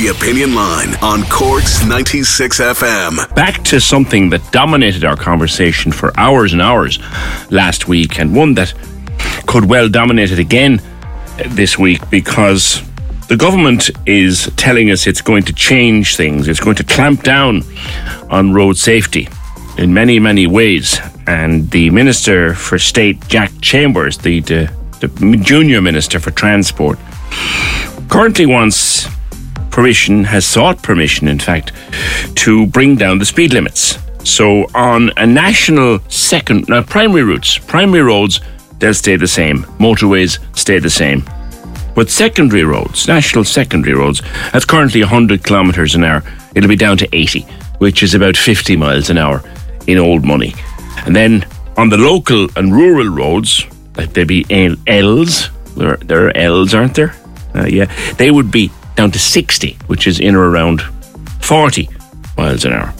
The Opinion Line on Corks 96 FM. Back to something that dominated our conversation for hours and hours last week, and one that could well dominate it again uh, this week because the government is telling us it's going to change things. It's going to clamp down on road safety in many, many ways. And the Minister for State, Jack Chambers, the, the, the junior Minister for Transport, currently wants permission, has sought permission, in fact, to bring down the speed limits. So on a national second, uh, primary routes, primary roads, they'll stay the same. Motorways stay the same. But secondary roads, national secondary roads, that's currently 100 kilometres an hour. It'll be down to 80, which is about 50 miles an hour in old money. And then on the local and rural roads, like there'd be L's, there, there are L's, aren't there? Uh, yeah, they would be down to 60, which is in or around 40 miles an hour.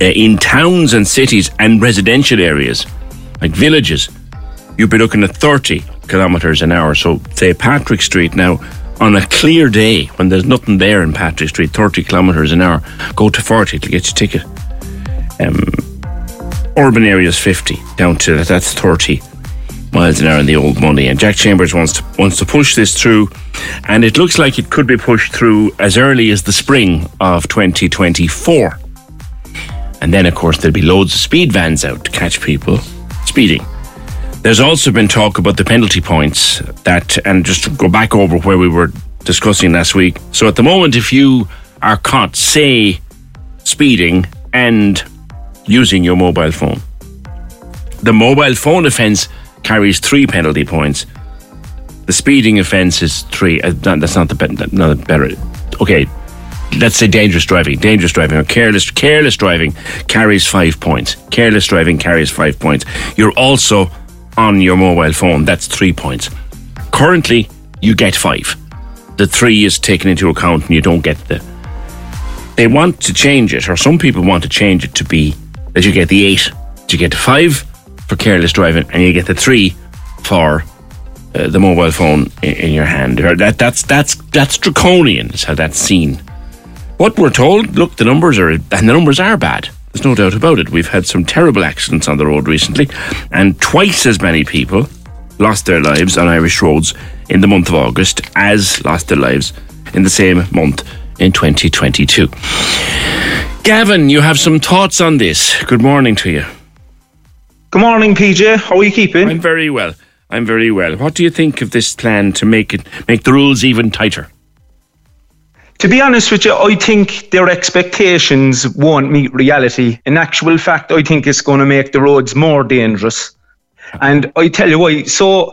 Uh, in towns and cities and residential areas, like villages, you'd be looking at 30 kilometres an hour. So, say Patrick Street now, on a clear day when there's nothing there in Patrick Street, 30 kilometres an hour, go to 40 to get your ticket. Um, urban areas 50, down to that's 30 miles an hour in the old money. And Jack Chambers wants to wants to push this through, and it looks like it could be pushed through as early as the spring of 2024. And then, of course, there'll be loads of speed vans out to catch people speeding. There's also been talk about the penalty points that, and just to go back over where we were discussing last week. So at the moment, if you are caught, say, speeding and using your mobile phone, the mobile phone offence carries three penalty points. The speeding offence is three. Uh, that's not the not the better. Okay, let's say dangerous driving. Dangerous driving or careless careless driving carries five points. Careless driving carries five points. You're also on your mobile phone. That's three points. Currently, you get five. The three is taken into account, and you don't get the. They want to change it, or some people want to change it to be that you get the eight. You get the five for careless driving, and you get the three for uh, the mobile phone in, in your hand. That that's that's that's draconian. Is how that's seen. What we're told, look, the numbers are and the numbers are bad. There's no doubt about it. We've had some terrible accidents on the road recently, and twice as many people lost their lives on Irish roads in the month of August as lost their lives in the same month in 2022. Gavin, you have some thoughts on this. Good morning to you. Good morning, PJ. How are you keeping? I'm very well. I'm very well. What do you think of this plan to make it make the rules even tighter? To be honest with you, I think their expectations won't meet reality. In actual fact, I think it's going to make the roads more dangerous. And I tell you why. So,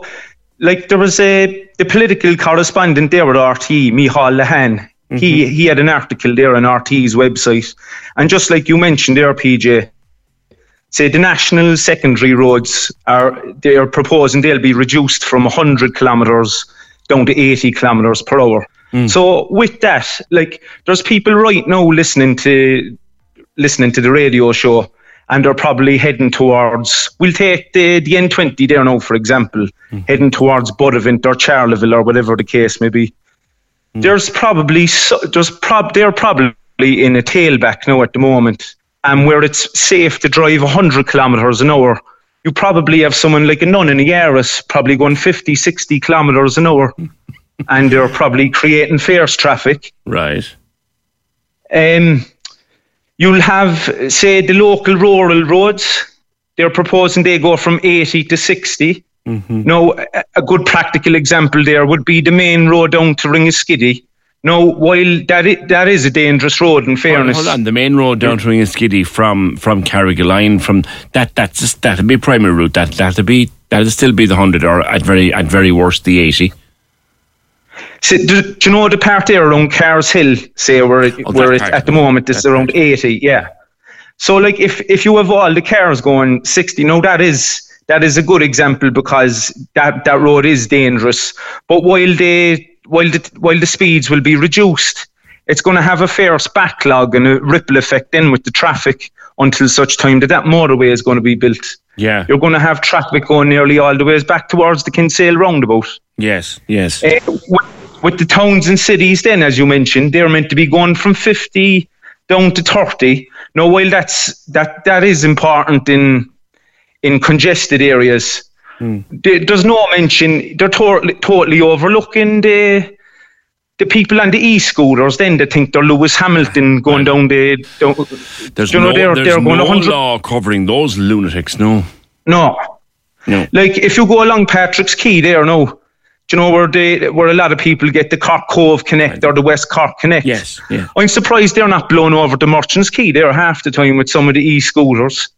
like, there was a the political correspondent there at RTÉ, Micheál Lehane. Mm-hmm. He he had an article there on RTÉ's website, and just like you mentioned there, PJ, say the national secondary roads are they are proposing they'll be reduced from 100 kilometres down to 80 kilometres per hour. Mm. So with that, like there's people right now listening to listening to the radio show and they're probably heading towards we'll take the, the N20 there now for example, mm. heading towards Buttevant or Charleville or whatever the case may be. Mm. There's probably there's prob they're probably in a tailback now at the moment and where it's safe to drive 100 kilometres an hour, you probably have someone like a nun in a Yaris probably going 50, 60 kilometres an hour, and they're probably creating fierce traffic. Right. Um, you'll have, say, the local rural roads. They're proposing they go from 80 to 60. Mm-hmm. Now, a- a good practical example there would be the main road down to Ringaskiddy. Now, while that that is a dangerous road, in fairness, Hold on, the main road down to Ringaskiddy from from Carrigaline, from that that's just, that'd be primary route. That that'd be that'd still be the hundred or at very at very worst the eighty. So, do, do you know the part there around Carr's Hill, say where it, Oh, where it, part. at the moment it's around part. eighty, yeah. So like if if you have all the cars going sixty, no, that is that is a good example because that that road is dangerous. But while they while the while the speeds will be reduced, it's going to have a fierce backlog and a ripple effect in with the traffic until such time that that motorway is going to be built. Yeah. You're going to have traffic going nearly all the ways back towards the Kinsale roundabout. Yes. Yes. Uh, with, with the towns and cities, then, as you mentioned, they're meant to be going from 50 down to 30. Now, while that's that that is important in in congested areas, there- there's no mention. They're totally totally overlooking the the people on the e-scooters. Then they think they're Lewis Hamilton going down the. There's you know, no they're- there's they're going no 100 law covering those lunatics. No. no, No. Like if you go along Patrick's Quay there now, do you know where they where a lot of people get the Cork Cobh Connect or the West Cork Connect? Yes. Yeah. I'm surprised they're not blown over the Merchants Quay there half the time with some of the e-scooters.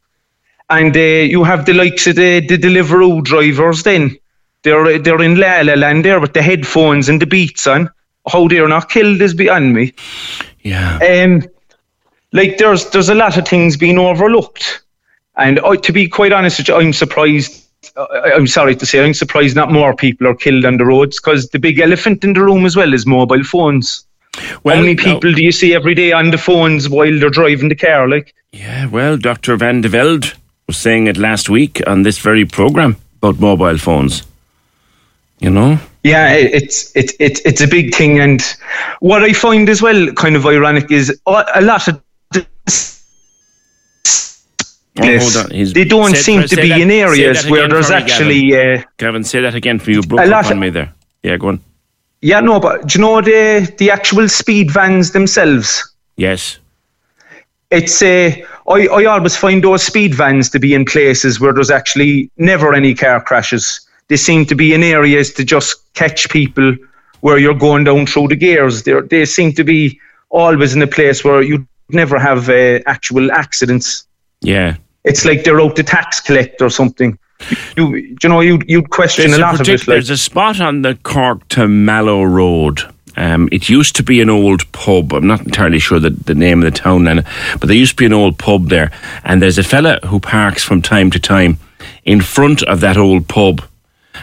And uh, you have the likes of the, the Deliveroo drivers then. They're they're in La La Land there with the headphones and the beats on. How they're not killed is beyond me. Yeah. Um, like there's there's a lot of things being overlooked, and I, to be quite honest you, I'm surprised. I- I'm sorry to say, I'm surprised not more people are killed on the roads because the big elephant in the room as well is mobile phones. Well, How many people do you see every day on the phones while they're driving the car? Like, Yeah, well, Dr. Van der Velde was saying it last week on this very program about mobile phones. You know? yeah, it's it's it's it's a big thing, and what I find as well kind of ironic is a a lot of Oh. They don't seem to be that- in areas where there's actually. Uh, Gavin, say that again for you. Broke A lot on of- me there. Yeah, go on. Yeah, no, but do you know the the actual speed vans themselves? Yes. It's uh, I I always find those speed vans to be in places where there's actually never any car crashes. They seem to be in areas to just catch people where you're going down through the gears. They they seem to be always in a place where you never have uh, actual accidents. Yeah. It's like they're out to tax collect or something. You, you know, you'd, you'd question There's a a, lot of partic- it. Like, there's a spot on the Cork to Mallow Road. Um, it used to be an old pub. I'm not entirely sure the, the name of the town but there used to be an old pub there. And there's a fella who parks from time to time in front of that old pub,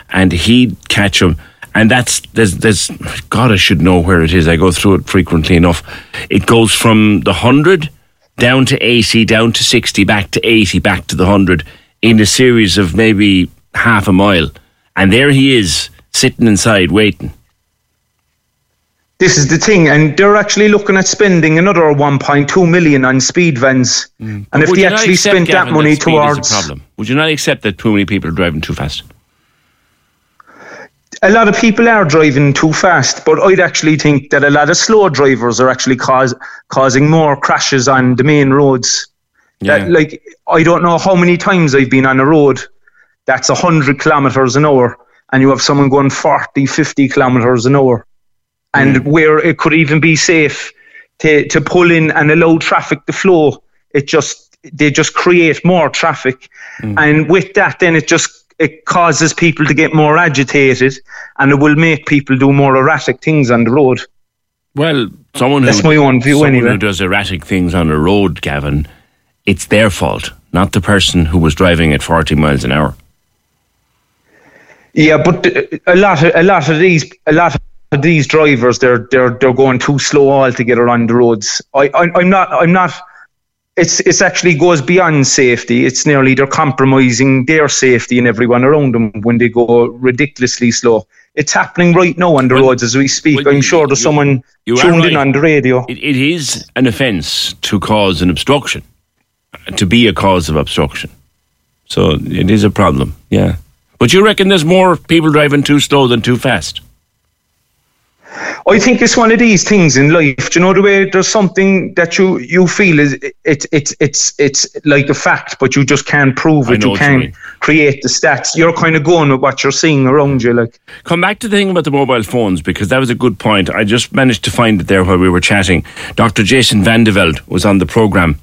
and he'd catch him. And that's there's there's God, I should know where it is. I go through it frequently enough. It goes from the hundred down to eighty, down to sixty, back to eighty, back to the hundred in a series of maybe half a mile. And there he is, sitting inside waiting. This is the thing, and they're actually looking at spending another 1.2 million on speed vans. Mm. And if they actually spent that money a towards problem. Would you not accept that too many people are driving too fast? a lot of people are driving too fast, but I'd actually think that a lot of slow drivers are actually cause, causing more crashes on the main roads. Yeah. That, like, I don't know how many times I've been on a road that's 100 kilometres an hour, and you have someone going 40, 50 kilometres an hour, and where it could even be safe to, to pull in and allow traffic to flow, it just they just create more traffic, mm. and with that, then it just it causes people to get more agitated, and it will make people do more erratic things on the road. Well, someone That's who, my own view someone anyway. who does erratic things on a road, Gavin, it's their fault, not the person who was driving at 40 miles an hour. Yeah, but a lot of a lot of these a lot of these drivers they're they're they're going too slow altogether on the roads. I, I I'm not I'm not. It's it's actually goes beyond safety. It's nearly they're compromising their safety and everyone around them when they go ridiculously slow. It's happening right now on the Well- roads as we speak. well, I'm sure there's you- someone you tuned in on the radio. It, it is an offence to cause an obstruction, to be a cause of obstruction. So it is a problem. Yeah. But you reckon there's more people driving too slow than too fast? I think it's one of these things in life. Do you know the way there's something that you you feel is it's it's it's it's like a fact, but you just can't prove it. You can't create the stats. You're kind of going with what you're seeing around you. Like, come back to the thing about the mobile phones because that was a good point. I just managed to find it there while we were chatting. Dr. Jason Van der Velde was on the program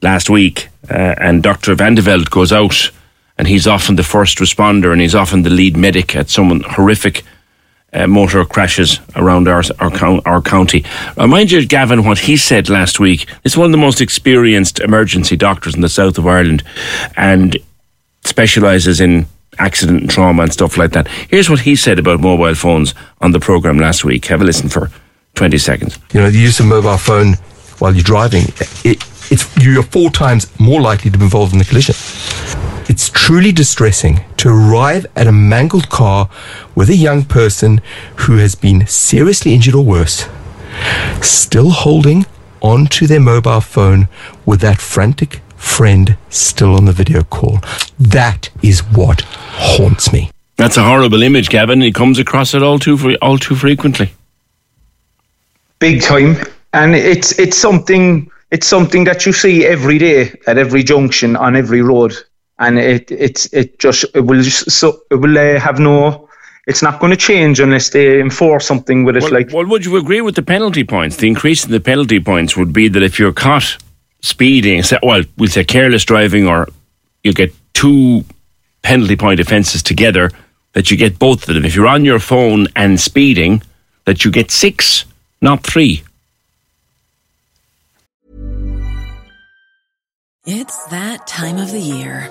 last week, uh, and Dr. Van der Velde goes out, and he's often the first responder, and he's often the lead medic at someone horrific uh, motor crashes around our, our, our county. Remind you, Gavin, what he said last week. He's one of the most experienced emergency doctors in the south of Ireland and specialises in accident and trauma and stuff like that. Here's what he said about mobile phones on the programme last week. Have a listen for 20 seconds. You know, the use of mobile phone while you're driving, it, it's, you're four times more likely to be involved in a collision. It's truly distressing to arrive at a mangled car with a young person who has been seriously injured or worse, still holding onto their mobile phone with that frantic friend still on the video call. That is what haunts me. That's a horrible image, Gavin. He comes across it all too all too frequently. Big time, and it's it's something it's something that you see every day at every junction on every road and it it's it just it will just so it will uh, have no it's not going to change unless they enforce something with it well, like well would you agree with the penalty points? The increase in the penalty points would be that if you're caught speeding well we'll say careless driving or you get two penalty point offences together that you get both of them. If you're on your phone and speeding that you get six not three. It's that time of the year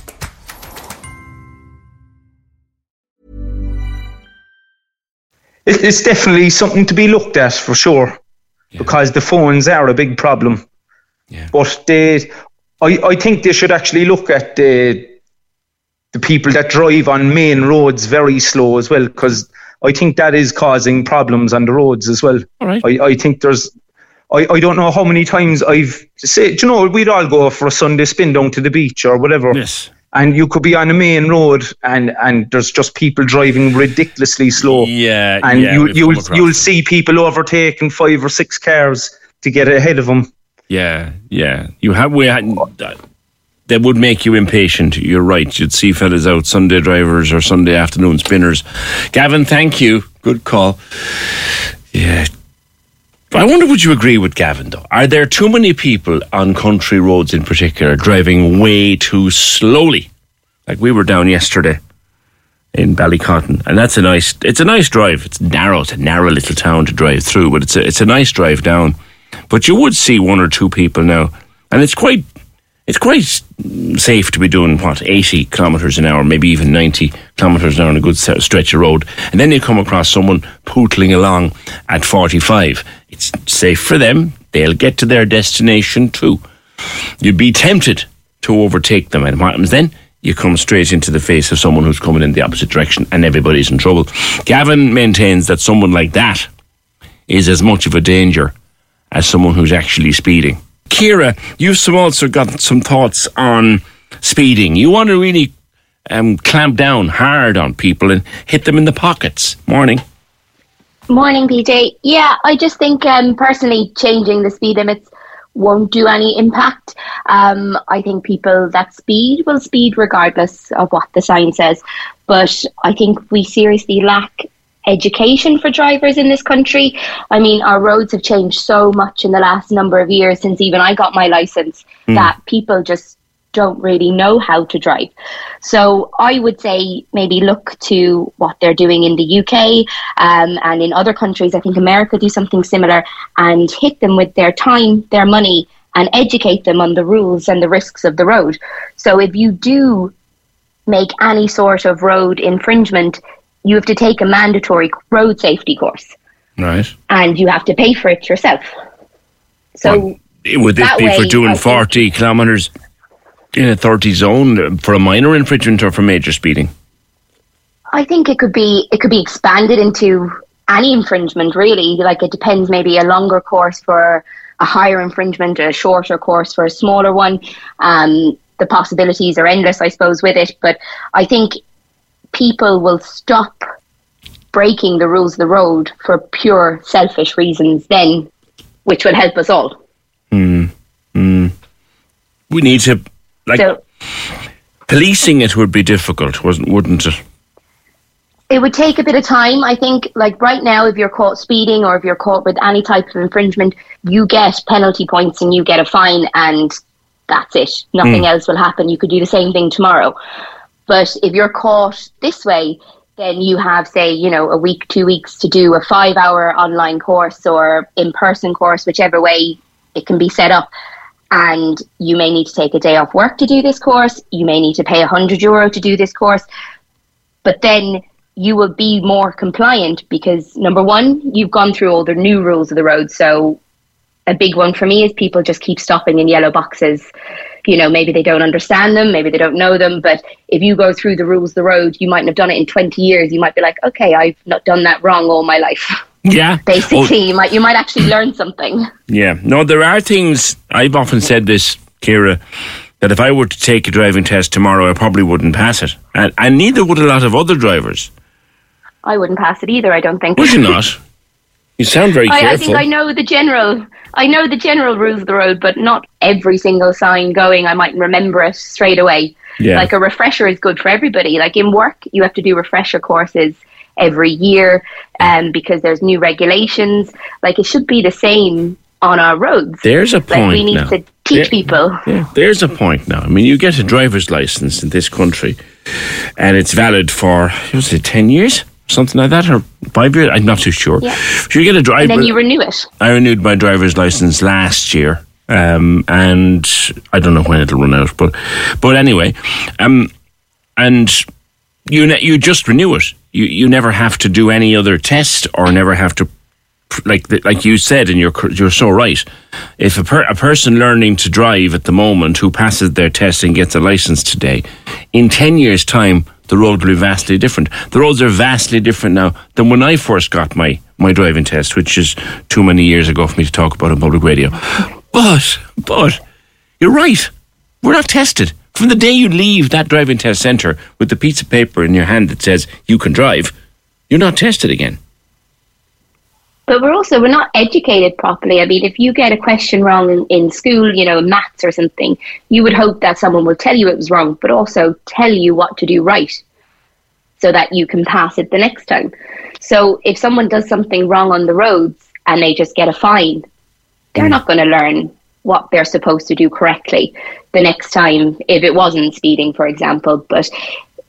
it's definitely something to be looked at for sure, yeah. because the phones are a big problem. Yeah. But they, I, I think they should actually look at the the people that drive on main roads very slow as well, because I think that is causing problems on the roads as well. All right. I, I think there's I, I don't know how many times I've said, you know, we'd all go for a Sunday spin down to the beach or whatever. Yes and you could be on a main road and and there's just people driving ridiculously slow. Yeah, and yeah, you you'll you'll see people overtaking five or six cars to get ahead of them. Yeah, yeah. You have we had that would make you impatient. You're right. You'd see fellas out Sunday drivers or Sunday afternoon spinners. Gavin, thank you. Good call. Yeah, I wonder, would you agree with Gavin, though? Are there too many people on country roads in particular driving way too slowly? Like we were down yesterday in Ballycotton, and that's a nice, it's a nice drive. It's narrow, it's a narrow little town to drive through, but it's a, it's a nice drive down. But you would see one or two people now, and it's quite it's quite safe to be doing what 80 kilometres an hour, maybe even 90 kilometres an hour on a good stretch of road, and then you come across someone pootling along at 45. It's safe for them; they'll get to their destination too. You'd be tempted to overtake them, and what happens then? You come straight into the face of someone who's coming in the opposite direction, and everybody's in trouble. Gavin maintains that someone like that is as much of a danger as someone who's actually speeding. Ciara, you've also got some thoughts on speeding. You want to really um, clamp down hard on people and hit them in the pockets. Morning. Morning, PJ. Yeah, I just think um, personally changing the speed limits won't do any impact. Um, I think people that speed will speed regardless of what the sign says. But I think we seriously lack education for drivers in this country. I mean, our roads have changed so much in the last number of years since even I got my license mm. that people just don't really know how to drive. So I would say maybe look to what they're doing in the UK um, and in other countries. I think America do something similar and hit them with their time, their money, and educate them on the rules and the risks of the road. So if you do make any sort of road infringement, you have to take a mandatory road safety course Right. and you have to pay for it yourself. So Would this be for doing I 40 kilometres in a 30 zone for a minor infringement or for major speeding? I think it could be it could be expanded into any infringement really. Like it depends maybe a longer course for a higher infringement, a shorter course for a smaller one. Um, the possibilities are endless, I suppose, with it. But I think people will stop breaking the rules of the road for pure selfish reasons then, which will help us all. We need to, like, So policing it would be difficult, wasn't, wouldn't it? It would take a bit of time. I think, like right now, if you're caught speeding or if you're caught with any type of infringement, you get penalty points and you get a fine, and that's it. Nothing hmm. else will happen. You could do the same thing tomorrow. But if you're caught this way, then you have, say, you know, a week, two weeks to do a five hour online course or in person course, whichever way it can be set up. And you may need to take a day off work to do this course. You may need to pay 100 euro to do this course but then you will be more compliant because number one, you've gone through all the new rules of the road. So a big one for me is people just keep stopping in yellow boxes. You know, maybe they don't understand them, maybe they don't know them, but if you go through the rules of the road, you mightn't have done it in 20 years. You might be like, okay, I've not done that wrong all my life. Yeah. Basically, Oh, you might you might actually learn something. yeah. No, there are things, I've often said this, Ciara, that if I were to take a driving test tomorrow, I probably wouldn't pass it. And, and neither would a lot of other drivers. I wouldn't pass it either. I don't think. Would you not? You sound very I, I think I know the general. I know the general rules of the road, but not every single sign going. I might remember it straight away. Yeah. Like a refresher is good for everybody. Like in work, you have to do refresher courses every year, um, because there's new regulations. Like it should be the same on our roads. There's a Like point we need now. to teach Yeah. people. Yeah, there's a point now. I mean, you get a driver's license in this country, and it's valid for was it ten years, something like that, or five years? I'm not too sure. Yeah. So you get a And driver. then you renew it. I renewed my driver's license last year, um, and I don't know when it'll run out, but but anyway, um, and you ne- you just renew it. You you never have to do any other test or never have to like like you said, and you're you're so right. If a per, a person learning to drive at the moment who passes their test and gets a license today, in ten years' time, the road will be vastly different. The roads are vastly different now than when I first got my my driving test, which is too many years ago for me to talk about on public radio. But but you're right. We're not tested. From the day you leave that driving test centre with the piece of paper in your hand that says you can drive, you're not tested again. But we're also we're not educated properly. I mean, if you get a question wrong in, in school, you know, maths or something, you would hope that someone will tell you it was wrong, but also tell you what to do right, so that you can pass it the next time. So if someone does something wrong on the roads and they just get a fine, they're mm. not going to learn what they're supposed to do correctly the next time if it wasn't speeding, for example. But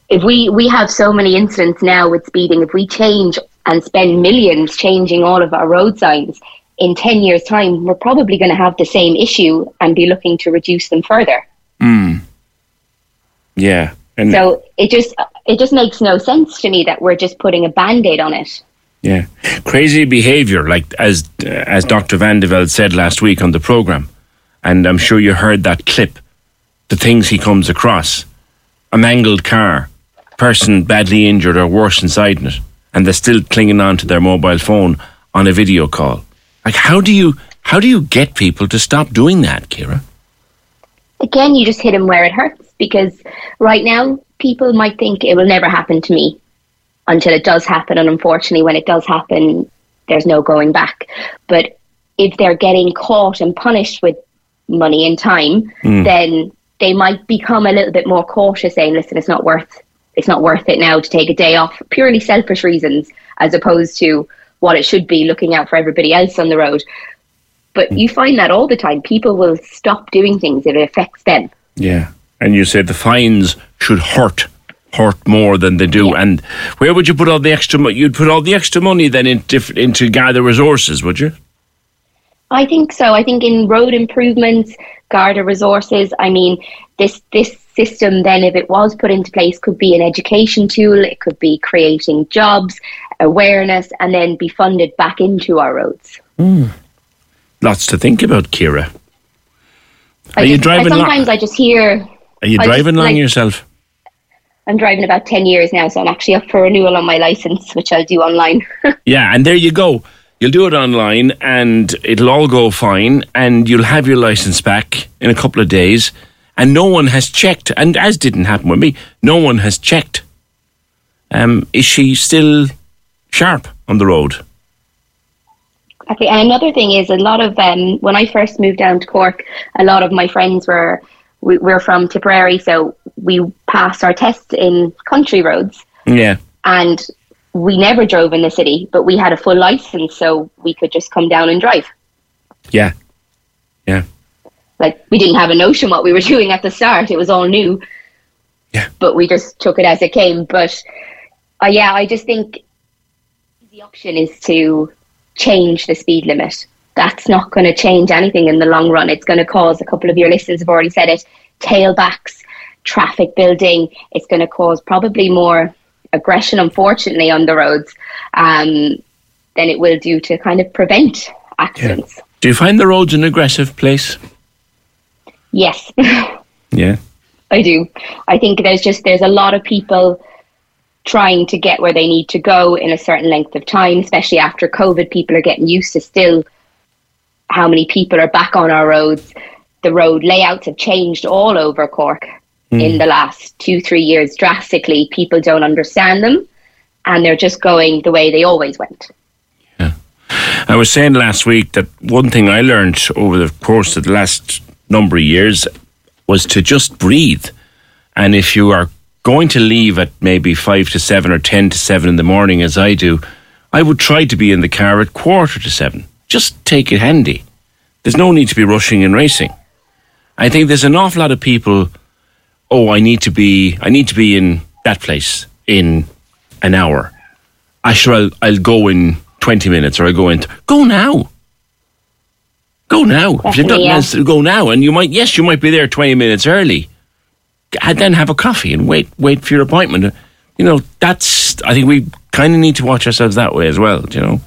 if we we have so many incidents now with speeding, if we change and spend millions changing all of our road signs, in 10 years' time, we're probably going to have the same issue and be looking to reduce them further. Yeah. And So it just it just makes no sense to me that we're just putting a band-aid on it. Yeah, crazy behaviour, like as uh, as Dr. Van der Velde said last week on the program, and I'm sure you heard that clip. The things he comes across: a mangled car, person badly injured or worse inside in it, and they're still clinging on to their mobile phone on a video call. Like, how do you how do you get people to stop doing that, Ciara? again, you just hit them where it hurts because right now people might think it will never happen to me until it does happen. And unfortunately, when it does happen, there's no going back. But if they're getting caught and punished with money and time, mm. then they might become a little bit more cautious, saying, "Listen, it's not worth it's not worth it now to take a day off, purely selfish reasons, as opposed to what it should be, looking out for everybody else on the road." But mm. you find that all the time. People will stop doing things if it affects them. Yeah, and you said the fines should hurt hurt more than they do. And where would you put all the extra? money? You'd put all the extra money then into into Garda resources, would you? I think so. I think in road improvements, Garda resources. I mean, this this system then if it was put into place could be an education tool it could be creating jobs awareness and then be funded back into our roads mm. lots to think about Ciara are I you driving I sometimes lo- i just hear are you I driving just, along like, yourself i'm driving about 10 years now so i'm actually up for renewal on my license which i'll do online yeah and there you go You'll do it online and it'll all go fine and you'll have your license back in a couple of days and no one has checked and as didn't happen with me, no one has checked. Um, is she still sharp on the road? Okay, and another thing is a lot of um, when I first moved down to Cork, a lot of my friends were we, we're from Tipperary, so we passed our tests in country roads. Yeah, and we never drove in the city, but we had a full license, so we could just come down and drive. Yeah, yeah. Like we didn't have a notion what we were doing at the start; it was all new. Yeah. But we just took it as it came. But uh, yeah, I just think the option is to change the speed limit. That's not going to change anything in the long run. It's going to cause a couple of your listeners have already said it: tailbacks, traffic building. It's going to cause probably more aggression, unfortunately, on the roads um, than it will do to kind of prevent accidents. Yeah. Do you find the roads an aggressive place? Yes. yeah. I do. I think there's just there's a lot of people trying to get where they need to go in a certain length of time, especially after COVID. People are getting used to still how many people are back on our roads. The road layouts have changed all over Cork Mm. in the last two, three years drastically. People don't understand them and they're just going the way they always went. Yeah. I was saying last week that one thing I learned over the course of the last number of years was to just breathe. And if you are going to leave at maybe five to seven or ten to seven in the morning, as I do, I would try to be in the car at quarter to seven. Just take it handy. There's no need to be rushing and racing. I think there's an awful lot of people oh, I need to be, I need to be in that place in an hour. I sure I'll, I'll go in 20 minutes or I'll go in, th- go now. Go now. if you've nothing yeah. else, go now. And you might, yes, you might be there 20 minutes early. And then have a coffee and wait, wait for your appointment. You know, that's, I think we kind of need to watch ourselves that way as well, you know?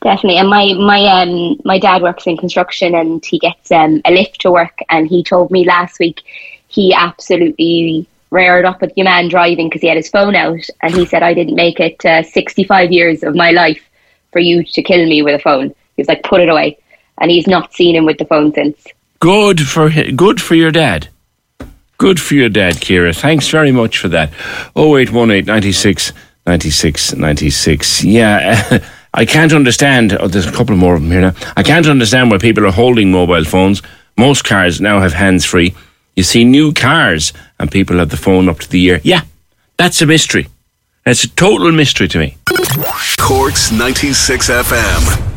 Definitely, and my my um my dad works in construction, and he gets um a lift to work, and he told me last week he absolutely reared up with your man driving because he had his phone out, and he said I didn't make it uh, 65 years of my life for you to kill me with a phone. He was like, put it away, and he's not seen him with the phone since. Good for hi- good for your dad. Good for your dad, Ciara. Thanks very much for that. 0818 96 96 96. Yeah, I can't understand. Oh, there's a couple more of them here now. I can't understand why people are holding mobile phones. Most cars now have hands free. You see new cars and people have the phone up to the ear. Yeah, that's a mystery. It's a total mystery to me. Corks 96 FM.